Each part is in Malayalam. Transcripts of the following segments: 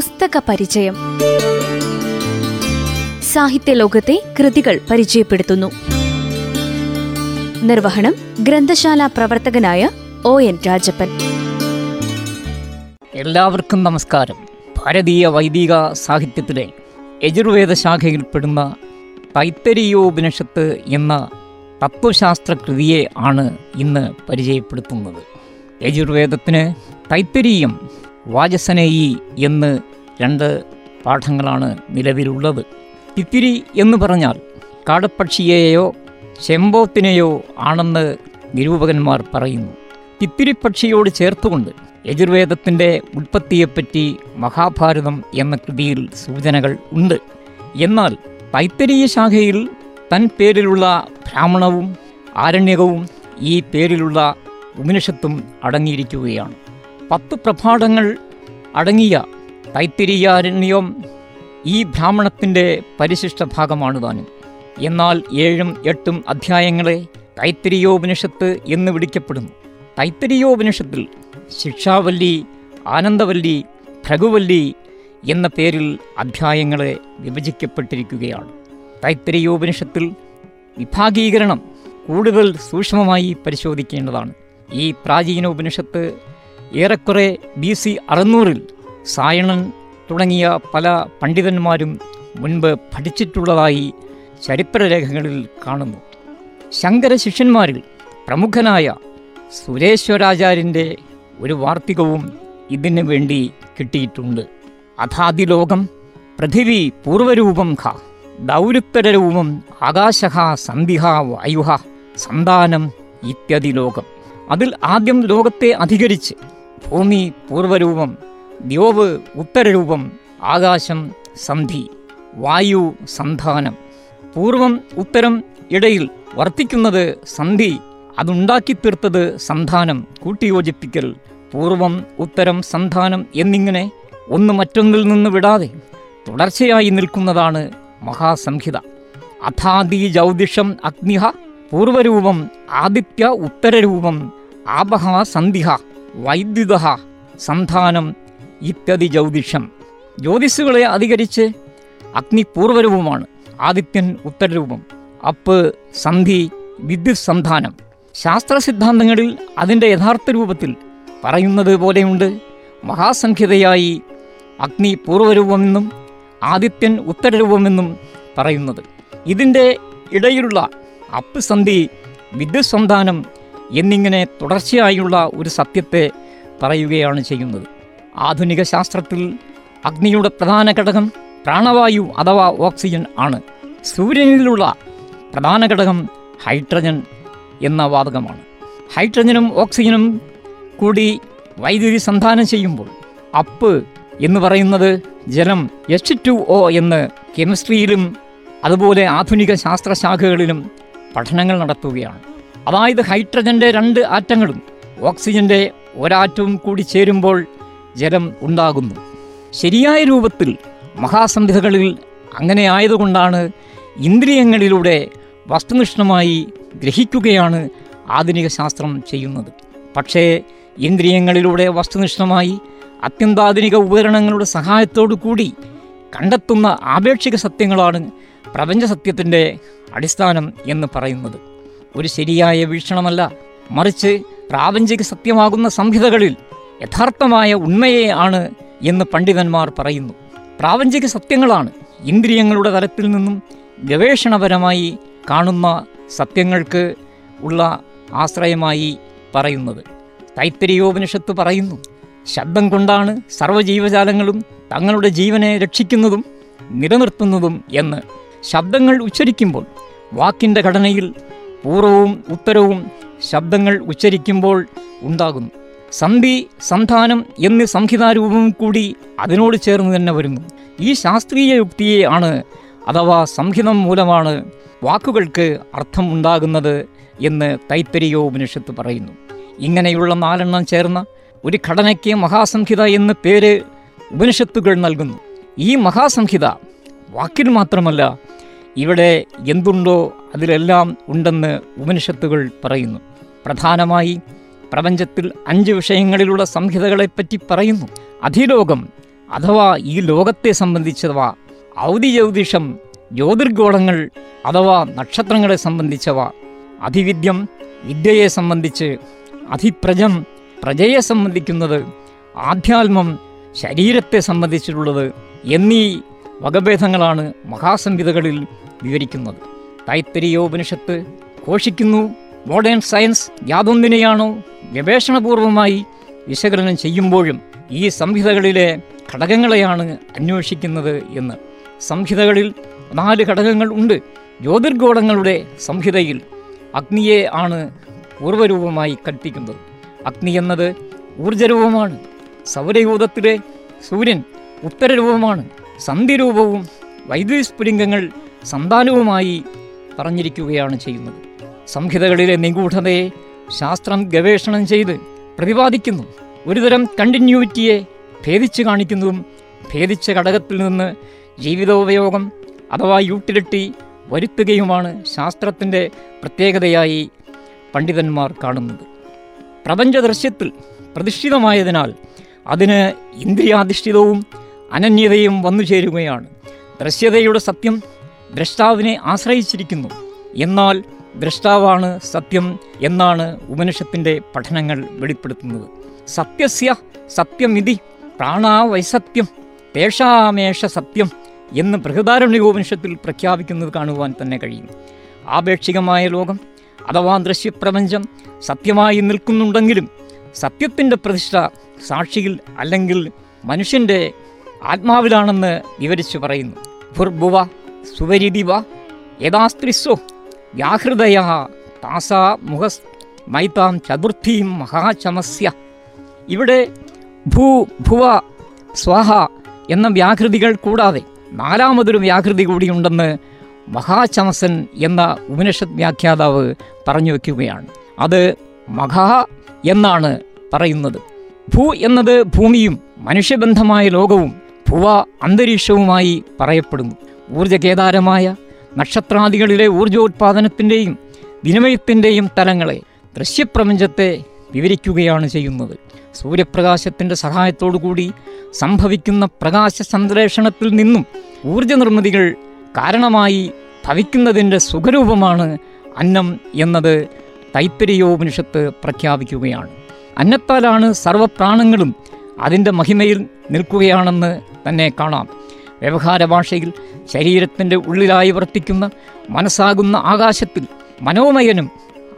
പുസ്തക പരിചയം സാഹിത്യ ലോകത്തെ കൃതികൾ പരിചയപ്പെടുത്തുന്നു. നിർവഹണം ഗ്രന്ഥശാല പ്രവർത്തകനായ ഒ എൻ രാജപ്പൻ. എല്ലാവർക്കും നമസ്കാരം. ഭാരതീയ വൈദിക സാഹിത്യത്തിലെ യജുർവേദ ശാഖയിൽപ്പെടുന്ന തൈത്തരീയോപനിഷത്ത് എന്ന തത്വശാസ്ത്ര കൃതിയെ ആണ് ഇന്ന് പരിചയപ്പെടുത്തുന്നത്. യജുർവേദത്തിന് തൈത്തരീയം വാചസനേയി എന്ന് രണ്ട് പാഠങ്ങളാണ് നിലവിലുള്ളത്. തിത്തിരി എന്ന് പറഞ്ഞാൽ കാടപ്പക്ഷിയെയോ ചെമ്പോത്തിനെയോ ആണെന്ന് നിരൂപകന്മാർ പറയുന്നു. തിത്തിരിപ്പക്ഷിയോട് ചേർത്തുകൊണ്ട് യജുർവേദത്തിന്റെ ഉൽപ്പത്തിയെപ്പറ്റി മഹാഭാരതം എന്ന കൃതിയിൽ സൂചനകൾ ഉണ്ട്. എന്നാൽ തൈത്തരീയ ശാഖയിൽ തൻ പേരിലുള്ള ബ്രാഹ്മണവും ആരണ്യകവും ഈ പേരിലുള്ള ഉപനിഷത്തും അടങ്ങിയിരിക്കുകയാണ്. പത്ത് പ്രഭാടങ്ങൾ അടങ്ങിയ തൈത്തിരീയാരണ്യം ഈ ബ്രാഹ്മണത്തിന്റെ പരിശിഷ്ട ഭാഗമാണ് താനും എന്നാൽ ഏഴും എട്ടും അധ്യായങ്ങളെ തൈത്തിരിയോപനിഷത്ത് എന്ന് വിളിക്കപ്പെടുന്നു. തൈത്തിരിയോപനിഷത്തിൽ ശിക്ഷാവല്ലി ആനന്ദവല്ലി ഭൃഗുവല്ലി എന്ന പേരിൽ അധ്യായങ്ങളെ വിഭജിക്കപ്പെട്ടിരിക്കുകയാണ്. തൈത്തിരിയോപനിഷത്തിൽ വിഭാഗീകരണം കൂടുതൽ സൂക്ഷ്മമായി പരിശോധിക്കേണ്ടതാണ്. ഈ പ്രാചീന ഉപനിഷത്ത് ഏറെക്കുറെ ബി സി അറുന്നൂറിൽ സായണൻ തുടങ്ങിയ പല പണ്ഡിതന്മാരും മുൻപ് പഠിച്ചിട്ടുള്ളതായി ചരിത്രരേഖകളിൽ കാണുന്നു. ശങ്കര ശിഷ്യന്മാരിൽ പ്രമുഖനായ സുരേശ്വരാചാര്യന്റെ ഒരു വാർത്തികവും ഇതിനു വേണ്ടി കിട്ടിയിട്ടുണ്ട്. അഥാതിലോകം പൃഥിവി പൂർവരൂപം ഖ ദൗരുത്തരൂപം ആകാശ സന്ധിഹ വായുഹ സന്താനം ഇത്യതി ലോകം അതിൽ ആദ്യം ലോകത്തെ അധികരിച്ച് ഭൂമി പൂർവരൂപം ദ്യോവ് ഉത്തരരൂപം ആകാശം സന്ധി വായു സന്ധാനം. പൂർവം ഉത്തരം ഇടയിൽ വർത്തിക്കുന്നത് സന്ധി അതുണ്ടാക്കി തീർത്തത് സന്ധാനം കൂട്ടിയോജിപ്പിക്കൽ. പൂർവം ഉത്തരം സന്ധാനം എന്നിങ്ങനെ ഒന്ന് മറ്റൊന്നിൽ നിന്ന് വിടാതെ തുടർച്ചയായി നിൽക്കുന്നതാണ് മഹാസംഹിത. അഥാദി ജ്യോതിഷം അഗ്നിഹ പൂർവരൂപം ആദിത്യ ഉത്തരരൂപം ആപഹ സന്ധിഹ വൈദ്യുത സന്ധാനം ഇത്യതി ജ്യോതിഷം. ജ്യോതിഷുകളെ അധികരിച്ച് അഗ്നിപൂർവരൂപമാണ് ആദിത്യൻ ഉത്തരരൂപം. അപ്പ് സന്ധി വിദ്യുത് സന്ധാനം. ശാസ്ത്ര സിദ്ധാന്തങ്ങളിൽ അതിന്റെ യഥാർത്ഥ രൂപത്തിൽ പറയുന്നത് പോലെയുണ്ട്. മഹാസംഖ്യതയായി അഗ്നി പൂർവരൂപമെന്നും ആദിത്യൻ ഉത്തരരൂപമെന്നും പറയുന്നത്. ഇതിന്റെ ഇടയിലുള്ള അപ്പ് സന്ധി വിദ്യുത് സന്ധാനം എന്നിങ്ങനെ തുടർച്ചയായുള്ള ഒരു സത്യത്തെ പറയുകയാണ് ചെയ്യുന്നത്. ആധുനിക ശാസ്ത്രത്തിൽ അഗ്നിയുടെ പ്രധാന ഘടകം പ്രാണവായു അഥവാ ഓക്സിജൻ ആണ്. സൂര്യനിലുള്ള പ്രധാന ഘടകം ഹൈഡ്രജൻ എന്ന വാതകമാണ്. ഹൈഡ്രജനും ഓക്സിജനും കൂടി വൈദ്യുതി സന്ധാനം ചെയ്യുമ്പോൾ അപ്പ് എന്ന് പറയുന്നത് ജലം എച്ച് ടു ഒ എന്ന് കെമിസ്ട്രിയിലും അതുപോലെ ആധുനിക ശാസ്ത്രശാഖകളിലും പഠനങ്ങൾ നടത്തുകയാണ്. അതായത് ഹൈഡ്രജന്റെ രണ്ട് ആറ്റങ്ങളും ഓക്സിജന്റെ ഒരാറ്റവും കൂടി ചേരുമ്പോൾ ജലം ഉണ്ടാകുന്നു. ശരിയായ രൂപത്തിൽ മഹാസന്ധികളിൽ അങ്ങനെ ആയതുകൊണ്ടാണ് ഇന്ദ്രിയങ്ങളിലൂടെ വസ്തുനിഷ്ഠമായി ഗ്രഹിക്കുകയാണ് ആധുനിക ശാസ്ത്രം ചെയ്യുന്നത്. പക്ഷേ ഇന്ദ്രിയങ്ങളിലൂടെ വസ്തുനിഷ്ഠമായി അത്യന്താധുനിക ഉപകരണങ്ങളുടെ സഹായത്തോടു കൂടി കണ്ടെത്തുന്ന ആപേക്ഷിക സത്യങ്ങളാണ് പ്രപഞ്ച സത്യത്തിന്റെ അടിസ്ഥാനം എന്ന് പറയുന്നത്. ഒരു ശരിയായ വീക്ഷണമല്ല മറിച്ച് പ്രാപഞ്ചിക സത്യമാകുന്ന സംഹിതകളിൽ യഥാർത്ഥമായ ഉണ്മയെ ആണ് എന്ന് പണ്ഡിതന്മാർ പറയുന്നു. പ്രാപഞ്ചിക സത്യങ്ങളാണ്. ഇന്ദ്രിയങ്ങളുടെ തലത്തിൽ നിന്നും ഗവേഷണപരമായി കാണുന്ന സത്യങ്ങൾക്ക് ഉള്ള ആശ്രയമായി പറയുന്നത്. തൈത്തരിയോപനിഷത്ത് പറയുന്നു ശബ്ദം കൊണ്ടാണ് സർവജീവജാലങ്ങളും തങ്ങളുടെ ജീവനെ രക്ഷിക്കുന്നതും നിലനിർത്തുന്നതും എന്ന്. ശബ്ദങ്ങൾ ഉച്ചരിക്കുമ്പോൾ വാക്കിന്റെ ഘടനയിൽ പൂർവവും ഉത്തരവും ശബ്ദങ്ങൾ ഉച്ചരിക്കുമ്പോൾ ഉണ്ടാകുന്നു. സന്ധി സന്ധാനം എന്നീ സംഹിതാരൂപവും കൂടി അതിനോട് ചേർന്ന് തന്നെ വരുന്നു. ഈ ശാസ്ത്രീയ യുക്തിയെ ആണ് അഥവാ സംഹിതം മൂലമാണ് വാക്കുകൾക്ക് അർത്ഥം ഉണ്ടാകുന്നത് എന്ന് തൈത്തരിയോപനിഷത്ത് പറയുന്നു. ഇങ്ങനെയുള്ള നാലെണ്ണം ചേർന്ന ഒരു ഘടനയ്ക്ക് മഹാസംഹിത എന്ന് പേര് ഉപനിഷത്തുകൾ നൽകുന്നു. ഈ മഹാസംഹിത വാക്കിന് മാത്രമല്ല ഇവിടെ എന്തുണ്ടോ അതിലെല്ലാം ഉണ്ടെന്ന് ഉപനിഷത്തുകൾ പറയുന്നു. പ്രധാനമായി പ്രപഞ്ചത്തിൽ അഞ്ച് വിഷയങ്ങളിലുള്ള സംഹിതകളെപ്പറ്റി പറയുന്നു. അധിലോകം അഥവാ ഈ ലോകത്തെ സംബന്ധിച്ചവ ഔദിജ്യോതിഷം ജ്യോതിർഗോളങ്ങൾ അഥവാ നക്ഷത്രങ്ങളെ സംബന്ധിച്ചവ അതിവിദ്യം വിദ്യയെ സംബന്ധിച്ച് അതിപ്രജം പ്രജയെ സംബന്ധിക്കുന്നത് ആധ്യാത്മം ശരീരത്തെ സംബന്ധിച്ചിട്ടുള്ളത് എന്നീ വകഭേദങ്ങളാണ് മഹാസംഹിതകളിൽ വിവരിക്കുന്നത്. തൈത്തരീയോപനിഷത്ത് ഘോഷിക്കുന്നു മോഡേൺ സയൻസ് യാതൊന്നിനെയാണോ ഗവേഷണപൂർവമായി വിശകലനം ചെയ്യുമ്പോഴും ഈ സംഹിതകളിലെ ഘടകങ്ങളെയാണ് അന്വേഷിക്കുന്നത് എന്ന്. സംഹിതകളിൽ നാല് ഘടകങ്ങൾ ഉണ്ട്. ജ്യോതിർഗോളങ്ങളുടെ സംഹിതയിൽ അഗ്നിയെ ആണ് പൂർവരൂപമായി കൽപ്പിക്കുന്നത്. അഗ്നി എന്നത് ഊർജരൂപമാണ്. സൗരയൂഥത്തിലെ സൂര്യൻ ഉത്തരരൂപമാണ്. സന്ധിരൂപവും വൈദ്യുതി സ്ഫുലിംഗങ്ങൾ സന്താനവുമായി പറഞ്ഞിരിക്കുകയാണ് ചെയ്യുന്നത്. സംഹിതകളിലെ നിഗൂഢതയെ ശാസ്ത്രം ഗവേഷണം ചെയ്ത് പ്രതിപാദിക്കുന്നു. ഒരുതരം കണ്ടിന്യൂവിറ്റിയെ ഭേദിച്ച് കാണിക്കുന്നതും ഭേദിച്ച ഘടകത്തിൽ നിന്ന് ജീവിതോപയോഗം അഥവാ യൂട്ടിലിറ്റി വരുത്തുകയുമാണ് ശാസ്ത്രത്തിന്റെ പ്രത്യേകതയായി പണ്ഡിതന്മാർ കാണുന്നത്. പ്രപഞ്ചദൃശ്യത്തിൽ പ്രതിഷ്ഠിതമായതിനാൽ അതിന് ഇന്ദ്രിയാധിഷ്ഠിതവും അനന്യതയും വന്നു ചേരുകയാണ്. ദൃശ്യതയുടെ സത്യം ദ്രഷ്ടാവിനെ ആശ്രയിച്ചിരിക്കുന്നു. എന്നാൽ ദ്രഷ്ടാവാണ് സത്യം എന്നാണ് ഉപനിഷത്തിന്റെ പഠനങ്ങൾ വെളിപ്പെടുത്തുന്നത്. സത്യസ്യ സത്യമിതി പ്രാണാവൈസത്യം തേഷാമേഷ സത്യം എന്ന് ബൃഹദാരണ്യോപനിഷത്തിൽ പ്രഖ്യാപിക്കുന്നത് കാണുവാൻ തന്നെ കഴിയും. ആപേക്ഷികമായ ലോകം അഥവാ ദൃശ്യപ്രപഞ്ചം സത്യമായി നിൽക്കുന്നുണ്ടെങ്കിലും സത്യത്തിന്റെ പ്രതിഷ്ഠ സാക്ഷിയിൽ അല്ലെങ്കിൽ മനുഷ്യന്റെ ആത്മാവിലാണെന്ന് വിവരിച്ചു പറയുന്നു. ഭുർഭുവ സുവരിതിവ യഥാസ്ത്രിസ്വ വ്യാഹൃദയ താസാ മുഖസ് മൈതാം ചതുർത്ഥീം മഹാചമസ്യ. ഇവിടെ ഭൂ ഭുവ സ്വാഹ എന്ന വ്യാകൃതികൾ കൂടാതെ നാലാമതൊരു വ്യാകൃതി കൂടിയുണ്ടെന്ന് മഹാചമസൻ എന്ന ഉപനിഷത് വ്യാഖ്യാതാവ് പറഞ്ഞു വയ്ക്കുകയാണ് അത് മഹാ എന്നാണ് പറയുന്നത്. ഭൂ എന്നത് ഭൂമിയും മനുഷ്യബന്ധമായ ലോകവും ഭുവ അന്തരീക്ഷവുമായി പറയപ്പെടുന്നു. ഊർജകേദാരമായ നക്ഷത്രാദികളിലെ ഊർജോത്പാദനത്തിന്റെയും വിനിമയത്തിന്റെയും തലങ്ങളെ ദൃശ്യപ്രപഞ്ചത്തെ വിവരിക്കുകയാണ് ചെയ്യുന്നത്. സൂര്യപ്രകാശത്തിന്റെ സഹായത്തോടുകൂടി സംഭവിക്കുന്ന പ്രകാശ സംശ്ലേഷണത്തിൽ നിന്നും ഊർജ നിർമ്മിതികൾ കാരണമായി ഭവിക്കുന്നതിന്റെ സുഖരൂപമാണ് അന്നം എന്നത് തൈപ്പര്യോപനിഷത്ത് പ്രഖ്യാപിക്കുകയാണ്. അന്നത്താലാണ് സർവപ്രാണങ്ങളും അതിന്റെ മഹിമയിൽ നിൽക്കുകയാണെന്ന് തന്നെ കാണാം. വ്യവഹാര ഭാഷയിൽ ശരീരത്തിന്റെ ഉള്ളിലായി വർത്തിക്കുന്ന മനസ്സാകുന്ന ആകാശത്തിൽ മനോമയനും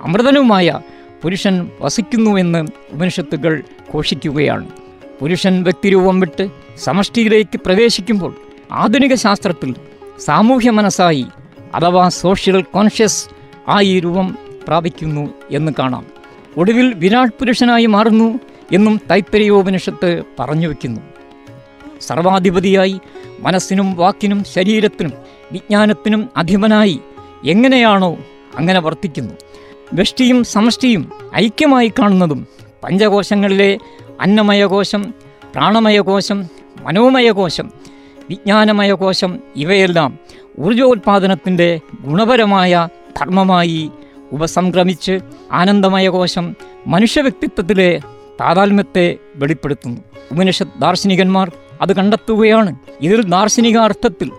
അമൃതനുമായ പുരുഷൻ വസിക്കുന്നുവെന്ന് ഉപനിഷത്തുകൾ ഘോഷിക്കുകയാണ്. പുരുഷൻ വ്യക്തിരൂപം വിട്ട് സമഷ്ടിയിലേക്ക് പ്രവേശിക്കുമ്പോൾ ആധുനിക ശാസ്ത്രത്തിൽ സാമൂഹ്യ മനസ്സായി അഥവാ സോഷ്യൽ കോൺഷ്യസ് ആയി രൂപം പ്രാപിക്കുന്നു എന്ന് കാണാം. ഒടുവിൽ വിരാട് പുരുഷനായി മാറുന്നു എന്നും തൈത്തരീയോപനിഷത്ത് പറഞ്ഞു വയ്ക്കുന്നു. സർവാധിപതിയായി മനസ്സിനും വാക്കിനും ശരീരത്തിനും വിജ്ഞാനത്തിനും അധിപനായി എങ്ങനെയാണോ അങ്ങനെ വർത്തിക്കുന്നു. വ്യഷ്ടിയും സമഷ്ടിയും ഐക്യമായി കാണുന്നതും പഞ്ചകോശങ്ങളിലെ അന്നമയകോശം പ്രാണമയകോശം മനോമയകോശം വിജ്ഞാനമയകോശം ഇവയെല്ലാം ഊർജോത്പാദനത്തിന്റെ ഗുണപരമായ ധർമ്മമായി ഉപസംക്രമിച്ച് ആനന്ദമയകോശം മനുഷ്യവ്യക്തിത്വത്തിലെ താതാത്മ്യത്തെ വെളിപ്പെടുത്തുന്നു. ഉപനിഷത്ത് ദാർശനികന്മാർ അത് കണ്ടെത്തുകയാണ്. ഇതിൽ ദാർശനിക അർത്ഥത്തിൽ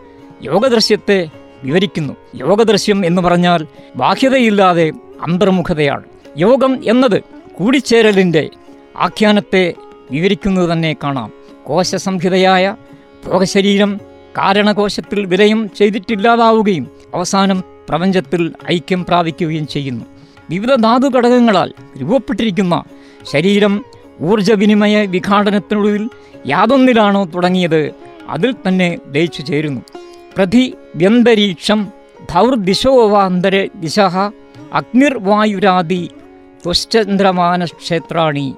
യോഗദൃശ്യത്തെ വിവരിക്കുന്നു. യോഗദൃശ്യം എന്ന് പറഞ്ഞാൽ ബാഹ്യതയില്ലാതെ അന്തർമുഖതയാണ്. യോഗം എന്നത് കൂടിച്ചേരലിന്റെ ആഖ്യാനത്തെ വിവരിക്കുന്നത് തന്നെ കാണാം. കോശസംഹിതയായ ഭോഗശരീരം കാരണകോശത്തിൽ വിലയം ചെയ്തിട്ടില്ലാതാവുകയും അവസാനം പ്രപഞ്ചത്തിൽ ഐക്യം പ്രാപിക്കുകയും ചെയ്യുന്നു. വിവിധ ധാതു ഘടകങ്ങളാൽ രൂപപ്പെട്ടിരിക്കുന്ന ശരീരം ഊർജവിനിമയ വിഘാടനത്തിനുള്ളിൽ യാതൊന്നിലാണോ തുടങ്ങിയത്? അതിൽ തന്നെ ലയിച്ചു ചേരുന്നു. പ്രതി വ്യന്തരീക്ഷം ധൗർദിശോവാന്തര ദിശ അഗ്നിർവായുരാദി തുശ്ചന്ദ്രമാനക്ഷേത്രാണി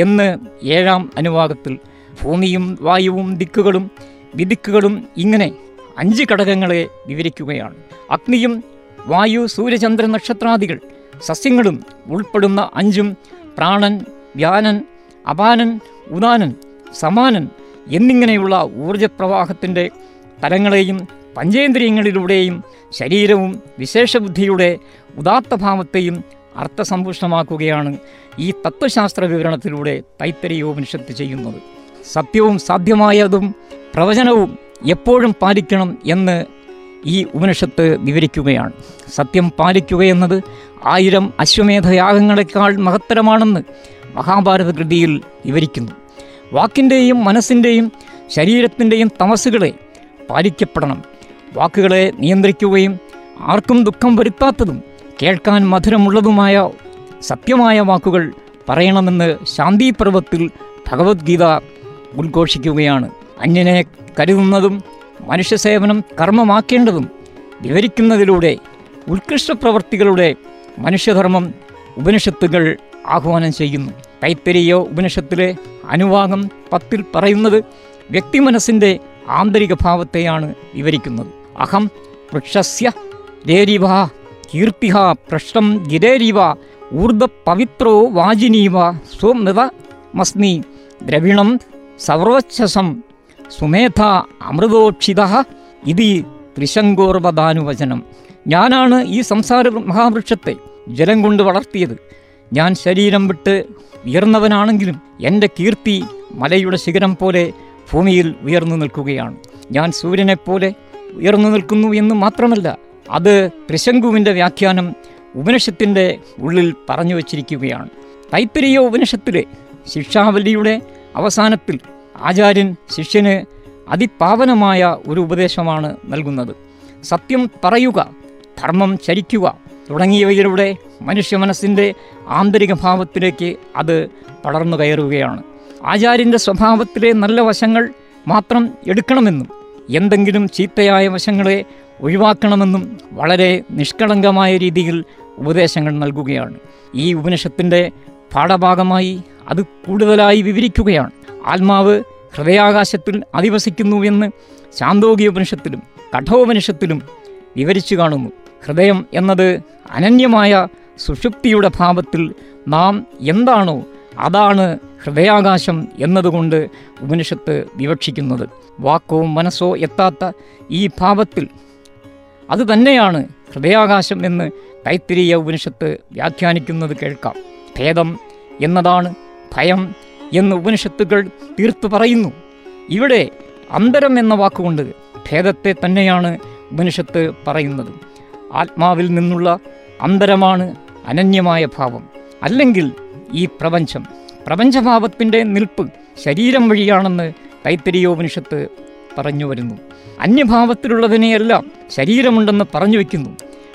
എന്ന് ഏഴാം അനുവാദത്തിൽ ഭൂമിയും വായുവും ദിക്കുകളും വിദിക്കുകളും ഇങ്ങനെ അഞ്ച് ഘടകങ്ങളെ വിവരിക്കുകയാണ്. അഗ്നിയും വായു സൂര്യചന്ദ്ര നക്ഷത്രാദികൾ സസ്യങ്ങളും ഉൾപ്പെടുന്ന അഞ്ചും പ്രാണൻ വ്യാനൻ അപാനൻ ഉദാനൻ സമാനൻ എന്നിങ്ങനെയുള്ള ഊർജപ്രവാഹത്തിന്റെ തലങ്ങളെയും പഞ്ചേന്ദ്രിയങ്ങളിലൂടെയും ശരീരവും വിശേഷബുദ്ധിയുടെ ഉദാത്തഭാവത്തെയും അർത്ഥസമ്പുഷ്ടമാക്കുകയാണ് ഈ തത്വശാസ്ത്ര വിവരണത്തിലൂടെ തൈത്തരീയോപനിഷത്ത് ചെയ്യുന്നത്. സത്യവും സാധ്യമായതും പ്രവചനവും എപ്പോഴും പാലിക്കണം എന്ന് ഈ ഉപനിഷത്ത് വിവരിക്കുകയാണ്. സത്യം പാലിക്കുകയെന്നത് ആയിരം അശ്വമേധയാഗങ്ങളെക്കാൾ മഹത്തരമാണെന്ന് മഹാഭാരത കൃതിയിൽ വിവരിക്കുന്നു. വാക്കിന്റെയും മനസ്സിന്റെയും ശരീരത്തിന്റെയും തമസുകളെ പാലിക്കപ്പെടണം. വാക്കുകളെ നിയന്ത്രിക്കുകയും ആർക്കും ദുഃഖം വരുത്താത്തതും കേൾക്കാൻ മധുരമുള്ളതുമായ സത്യമായ വാക്കുകൾ പറയണമെന്ന് ശാന്തി പർവത്തിൽ ഭഗവത്ഗീത ഉദ്ഘോഷിക്കുകയാണ്. അന്യനെ കരുതുന്നതും മനുഷ്യസേവനം കർമ്മമാക്കേണ്ടതും വിവരിക്കുന്നതിലൂടെ ഉത്കൃഷ്ട പ്രവർത്തികളുടെ മനുഷ്യധർമ്മം ഉപനിഷത്തുകൾ ആഹ്വാനം ചെയ്യുന്നു. തൈത്തരീയ ഉപനിഷത്തിലെ അനുവാദം പത്തിൽ പറയുന്നത് വ്യക്തി മനസ്സിന്റെ ആന്തരിക ഭാവത്തെയാണ് വിവരിക്കുന്നത്. അഹം വൃക്ഷസ്യ രേരിവ കീർത്തിഹ പ്രശ്നം ഗിരേരിവ ഊർദ്ധ പവിത്രോ വാജിനീവ സ്വമൃത മസ്നി ദ്രവിണം സർവച്ഛസം സുമേധ അമൃതോക്ഷിത ഇതി ത്രിശങ്കോർവദാനുവചനം. ഞാനാണ് ഈ സംസാര മഹാവൃക്ഷത്തെ ജലം കൊണ്ട് വളർത്തിയത്. ഞാൻ ശരീരം വിട്ട് ഉയർന്നവനാണെങ്കിലും എന്റെ കീർത്തി മലയുടെ ശിഖരം പോലെ ഭൂമിയിൽ ഉയർന്നു നിൽക്കുകയാണ്. ഞാൻ സൂര്യനെപ്പോലെ ഉയർന്നു നിൽക്കുന്നു എന്ന് മാത്രമല്ല അത് ത്രിശങ്കുവിന്റെ വ്യാഖ്യാനം ഉപനിഷത്തിന്റെ ഉള്ളിൽ പറഞ്ഞു വച്ചിരിക്കുകയാണ്. തൈത്തരീയ ഉപനിഷത്തിലെ ശിക്ഷാവലിയുടെ അവസാനത്തിൽ ആചാര്യൻ ശിഷ്യന് അതിപാവനമായ ഒരു ഉപദേശമാണ് നൽകുന്നത്. സത്യം പറയുക ധർമ്മം ചരിക്കുക തുടങ്ങിയവയിലൂടെ മനുഷ്യ മനസ്സിന്റെ ആന്തരിക ഭാവത്തിലേക്ക് അത് പടർന്നു കയറുകയാണ്. ആചാര്യന്റെ സ്വഭാവത്തിലെ നല്ല വശങ്ങൾ മാത്രം എടുക്കണമെന്നും എന്തെങ്കിലും ചീത്തയായ വശങ്ങളെ ഒഴിവാക്കണമെന്നും വളരെ നിഷ്കളങ്കമായ രീതിയിൽ ഉപദേശങ്ങൾ നൽകുകയാണ്. ഈ ഉപനിഷത്തിന്റെ പാഠഭാഗമായി അത് കൂടുതലായി വിവരിക്കുകയാണ്. ആത്മാവ് ഹൃദയാകാശത്തിൽ അധിവസിക്കുന്നുവെന്ന് ശാന്തോഗ്യ ഉപനിഷത്തിലും കഠോപനിഷത്തിലും വിവരിച്ചു കാണുന്നു. ഹൃദയം എന്നത് അനന്യമായ സുഷുപ്തിയുടെ ഭാവത്തിൽ നാം എന്താണോ അതാണ് ഹൃദയാകാശം എന്നതുകൊണ്ട് ഉപനിഷത്ത് വിവക്ഷിക്കുന്നത്. വാക്കോ മനസ്സോ എത്താത്ത ഈ ഭാവത്തിൽ അത് തന്നെയാണ് ഹൃദയാകാശം എന്ന് തൈത്തിരീയ ഉപനിഷത്ത് വ്യാഖ്യാനിക്കുന്നത് കേൾക്കാം. ഭേദം എന്നതാണ് ഭയം എന്ന് ഉപനിഷത്തുകൾ തീർത്തു പറയുന്നു. ഇവിടെ അന്തരം എന്ന വാക്കുകൊണ്ട് ഭേദത്തെ തന്നെയാണ് ഉപനിഷത്ത് പറയുന്നത്. ആത്മാവിൽ നിന്നുള്ള അന്തരമാണ് അനന്യമായ ഭാവം. അല്ലെങ്കിൽ ഈ പ്രപഞ്ചം. പ്രപഞ്ചഭാവത്തിന്റെ നിൽപ്പ് ശരീരം വഴിയാണെന്ന് തൈത്തരിയോപനിഷത്ത് പറഞ്ഞു വരുന്നു. അന്യഭാവത്തിലുള്ളതിനെയെല്ലാം ശരീരമുണ്ടെന്ന് പറഞ്ഞു വയ്ക്കുന്നു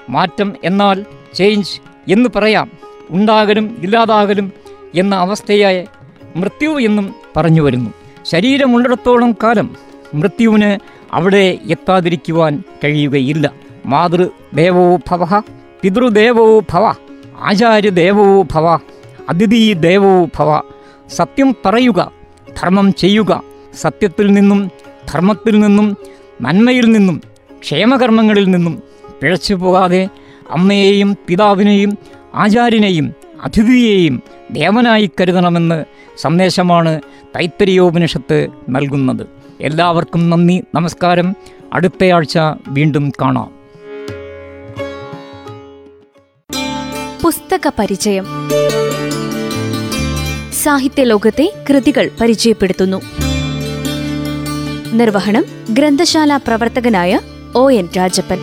മാറ്റം എന്നാൽ ചേഞ്ച് എന്ന് പറയാം. ഉണ്ടാകലും ഇല്ലാതാകലും എന്ന അവസ്ഥയായ മൃത്യു എന്നും പറഞ്ഞു വരുന്നു. ശരീരമുള്ളിടത്തോളം കാലം മൃത്യുവിന് അവിടെ എത്താതിരിക്കുവാൻ കഴിയുകയില്ല. മാതൃദേവോ ഭവ പിതൃദേവോ ഭവ ആചാര്യദേവോ ഭവ അതിഥി ദേവോ ഭവ. സത്യം പറയുക ധർമ്മം ചെയ്യുക. സത്യത്തിൽ നിന്നും ധർമ്മത്തിൽ നിന്നും നന്മയിൽ നിന്നും ക്ഷേമകർമ്മങ്ങളിൽ നിന്നും പിഴച്ചു പോകാതെ അമ്മയെയും പിതാവിനെയും ആചാര്യനെയും അതിഥിയെയും ദേവനായി കരുതണമെന്ന് സന്ദേശമാണ് തൈത്തരിയോപനിഷത്ത് നൽകുന്നത്. എല്ലാവർക്കും നന്ദി നമസ്കാരം. അടുത്തയാഴ്ച വീണ്ടും കാണാം. പുസ്തക പരിചയം. സാഹിത്യ ലോകത്തെ കൃതികൾ പരിചയപ്പെടുത്തുന്നു. നിർവഹണം ഗ്രന്ഥശാല പ്രവർത്തകനായ ഒ എൻ രാജപ്പൻ.